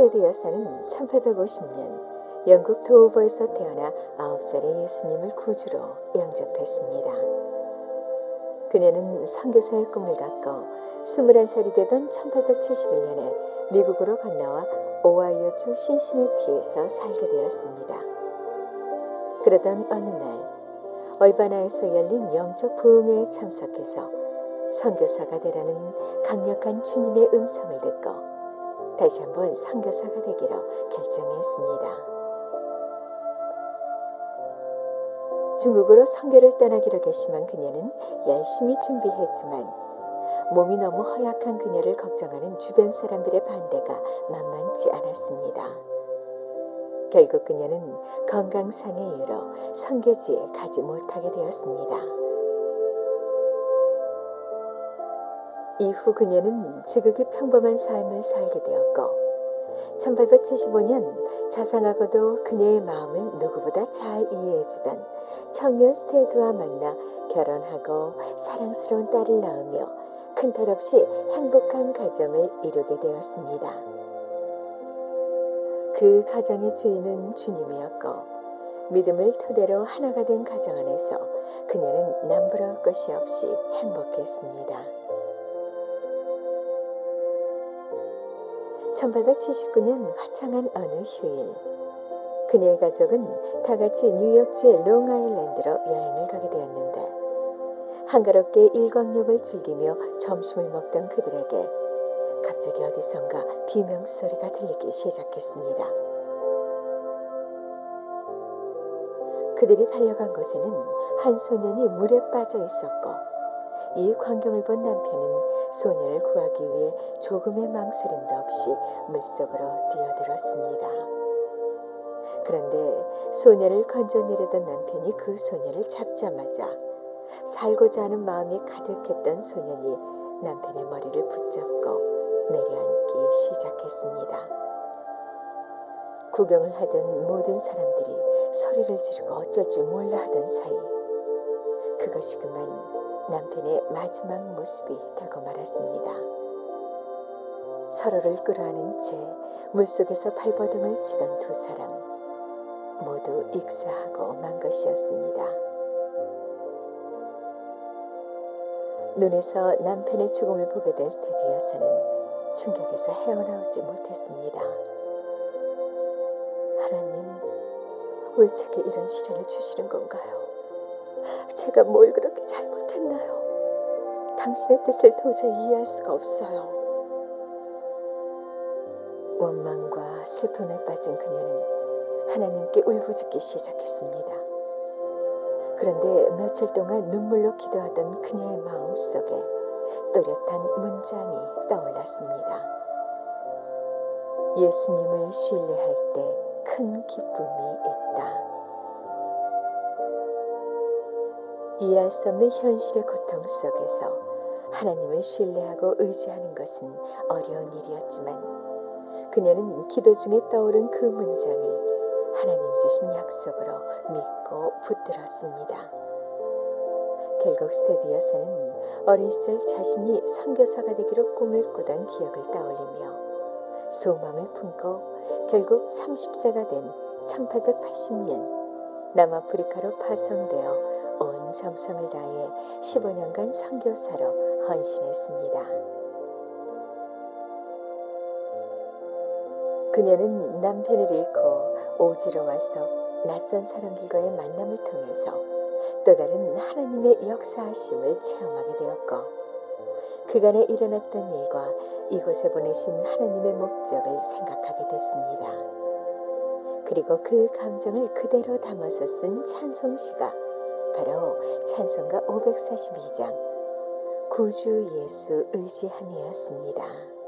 스테드 여사는 1850년 영국 도우버에서 태어나 9살의 예수님을 구주로 영접했습니다. 그녀는 선교사의 꿈을 갖고 21살이 되던 1871년에 미국으로 건너와 오하이오주 신시내티에서 살게 되었습니다. 그러던 어느 날 얼바나에서 열린 영적 부흥회에 참석해서 선교사가 되라는 강력한 주님의 음성을 듣고 다시 한번 선교사가 되기로 결정했습니다. 중국으로 선교를 떠나기로 결심한 그녀는 열심히 준비했지만 몸이 너무 허약한 그녀를 걱정하는 주변 사람들의 반대가 만만치 않았습니다. 결국 그녀는 건강상의 이유로 선교지에 가지 못하게 되었습니다. 이후 그녀는 지극히 평범한 삶을 살게 되었고 1875년 자상하고도 그녀의 마음을 누구보다 잘 이해해주던 청년 스테이드와 만나 결혼하고 사랑스러운 딸을 낳으며 큰탈 없이 행복한 가정을 이루게 되었습니다. 그 가정의 주인은 주님이었고 믿음을 토대로 하나가 된 가정 안에서 그녀는 남부러울 것이 없이 행복했습니다. 1879년 화창한 어느 휴일 그녀의 가족은 다 같이 뉴욕주의 롱아일랜드로 여행을 가게 되었는데 한가롭게 일광욕을 즐기며 점심을 먹던 그들에게 갑자기 어디선가 비명소리가 들리기 시작했습니다. 그들이 달려간 곳에는 한 소년이 물에 빠져 있었고 이 광경을 본 남편은 소녀를 구하기 위해 조금의 망설임도 없이 물속으로 뛰어들었습니다. 그런데 소녀를 건져내려던 남편이 그 소녀를 잡자마자 살고자 하는 마음이 가득했던 소년이 남편의 머리를 붙잡고 내려앉기 시작했습니다. 구경을 하던 모든 사람들이 소리를 지르고 어쩔 줄 몰라 하던 사이 그것이 그만 남편의 마지막 모습이 되고 말았습니다. 서로를 끌어안은 채 물속에서 발버둥을 치던 두 사람 모두 익사하고 만 것이었습니다. 눈에서 남편의 죽음을 보게 된 스테디 여사는 충격에서 헤어나오지 못했습니다. 하나님, 왜 제게 이런 시련을 주시는 건가요? 제가 뭘 그렇게 잘못했나요? 당신의 뜻을 도저히 이해할 수가 없어요. 원망과 슬픔에 빠진 그녀는 하나님께 울부짖기 시작했습니다. 그런데 며칠 동안 눈물로 기도하던 그녀의 마음 속에 또렷한 문장이 떠올랐습니다. 예수님을 신뢰할 때 큰 기쁨이 있다. 이해할 수 없는 현실의 고통 속에서 하나님을 신뢰하고 의지하는 것은 어려운 일이었지만 그녀는 기도 중에 떠오른 그 문장을 하나님 주신 약속으로 믿고 붙들었습니다. 결국 스테디 여사는 어린 시절 자신이 선교사가 되기로 꿈을 꾸던 기억을 떠올리며 소망을 품고 결국 30세가 된 1880년 남아프리카로 파송되어 온 정성을 다해 15년간 선교사로 헌신했습니다. 그녀는 남편을 잃고 오지로 와서 낯선 사람들과의 만남을 통해서 또 다른 하나님의 역사하심을 체험하게 되었고 그간에 일어났던 일과 이곳에 보내신 하나님의 목적을 생각하게 됐습니다. 그리고 그 감정을 그대로 담아서 쓴 찬송시가 바로 찬송가 542장 구주 예수 의지함이었습니다.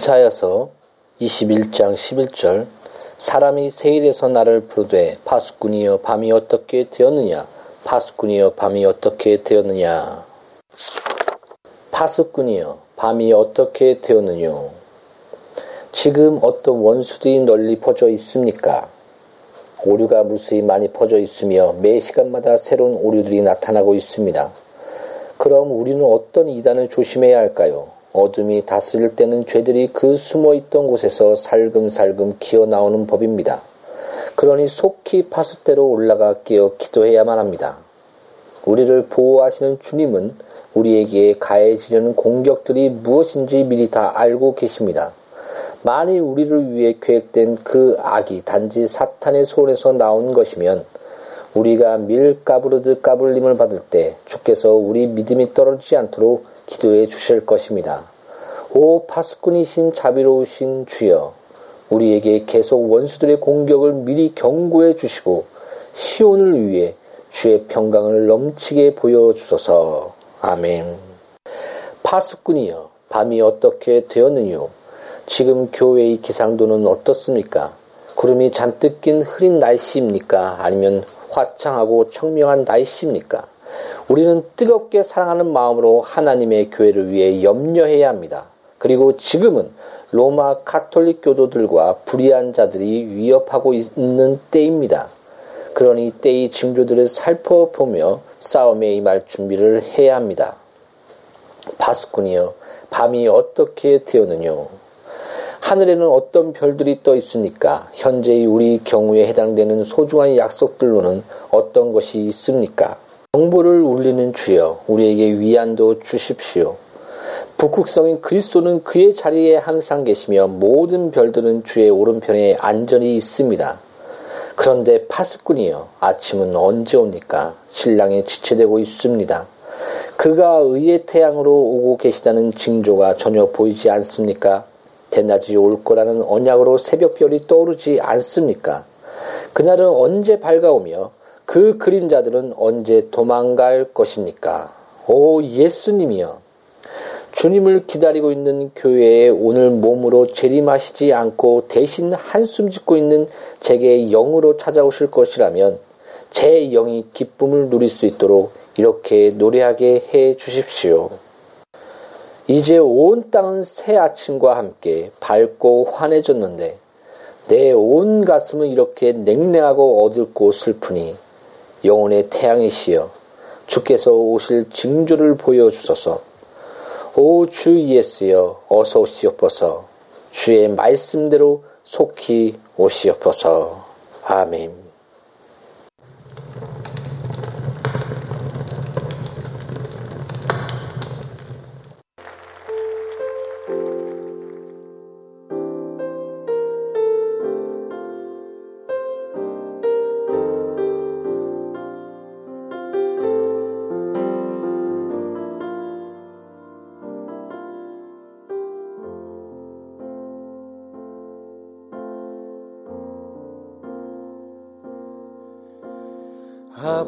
이사야서 21장 11절 사람이 세일에서 나를 부르되 파수꾼이여 밤이 어떻게 되었느냐 파수꾼이여 밤이 어떻게 되었느냐 파수꾼이여 밤이 어떻게 되었느냐 지금 어떤 원수들이 널리 퍼져 있습니까? 오류가 무수히 많이 퍼져 있으며 매 시간마다 새로운 오류들이 나타나고 있습니다. 그럼 우리는 어떤 이단을 조심해야 할까요? 어둠이 다스릴 때는 죄들이 그 숨어 있던 곳에서 살금살금 기어 나오는 법입니다. 그러니 속히 파수대로 올라가 끼어 기도해야만 합니다. 우리를 보호하시는 주님은 우리에게 가해지려는 공격들이 무엇인지 미리 다 알고 계십니다. 만일 우리를 위해 계획된 그 악이 단지 사탄의 손에서 나온 것이면 우리가 밀가부르드 까불림을 받을 때 주께서 우리 믿음이 떨어지지 않도록 기도해 주실 것입니다. 오 파수꾼이신 자비로우신 주여 우리에게 계속 원수들의 공격을 미리 경고해 주시고 시온을 위해 주의 평강을 넘치게 보여주소서. 아멘. 파수꾼이여 밤이 어떻게 되었느뇨? 지금 교회의 기상도는 어떻습니까? 구름이 잔뜩 낀 흐린 날씨입니까? 아니면 화창하고 청명한 날씨입니까? 우리는 뜨겁게 사랑하는 마음으로 하나님의 교회를 위해 염려해야 합니다. 그리고 지금은 로마 카톨릭 교도들과 불의한 자들이 위협하고 있는 때입니다. 그러니 때의 징조들을 살펴보며 싸움에 임할 준비를 해야 합니다. 파수꾼이여 밤이 어떻게 되었느뇨? 하늘에는 어떤 별들이 떠 있습니까? 현재의 우리 경우에 해당되는 소중한 약속들로는 어떤 것이 있습니까? 정보를 울리는 주여 우리에게 위안도 주십시오. 북극성인 그리스도는 그의 자리에 항상 계시며 모든 별들은 주의 오른편에 안전히 있습니다. 그런데 파수꾼이여 아침은 언제 옵니까? 신랑이 지체되고 있습니다. 그가 의의 태양으로 오고 계시다는 징조가 전혀 보이지 않습니까? 대낮이 올 거라는 언약으로 새벽별이 떠오르지 않습니까? 그날은 언제 밝아오며 그 그림자들은 언제 도망갈 것입니까? 오 예수님이여 주님을 기다리고 있는 교회에 오늘 몸으로 재림하시지 않고 대신 한숨 짓고 있는 제게 영으로 찾아오실 것이라면 제 영이 기쁨을 누릴 수 있도록 이렇게 노래하게 해 주십시오. 이제 온 땅은 새 아침과 함께 밝고 환해졌는데 내 온 가슴은 이렇게 냉랭하고 어둡고 슬프니 영혼의 태양이시여 주께서 오실 징조를 보여주소서. 오 주 예수여 어서 오시옵소서. 주의 말씀대로 속히 오시옵소서. 아멘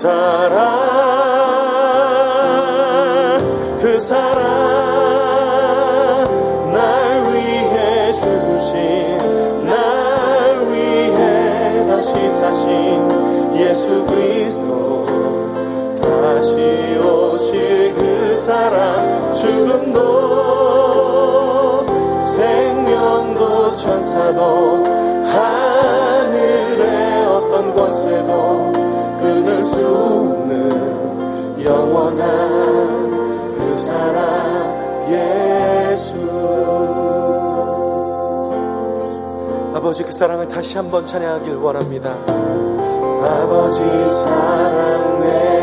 사랑 사랑을 다시 한번 찬양하길 원합니다. 아버지 사랑 내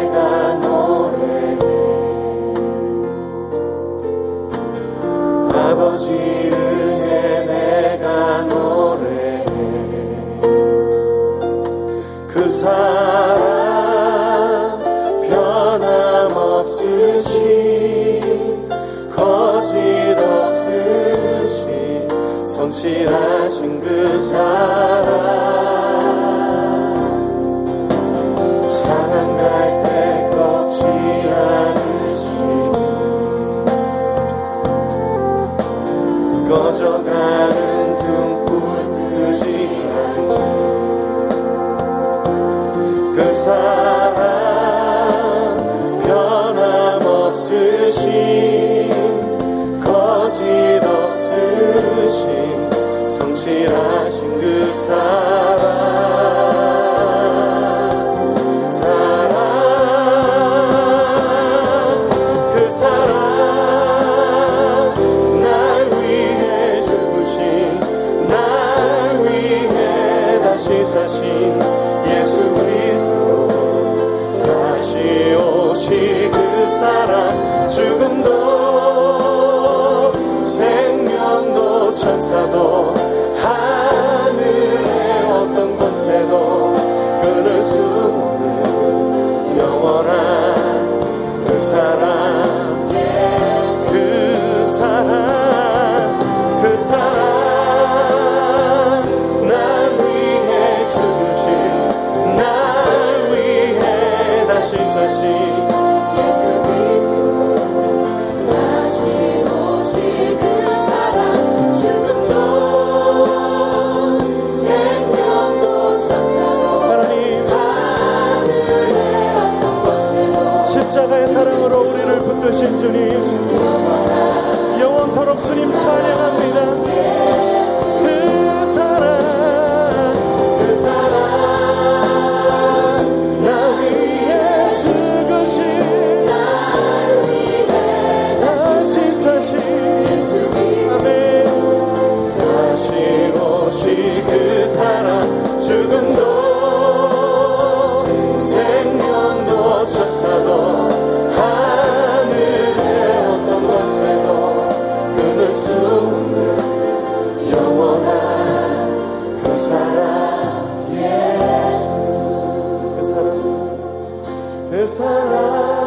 散。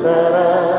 será.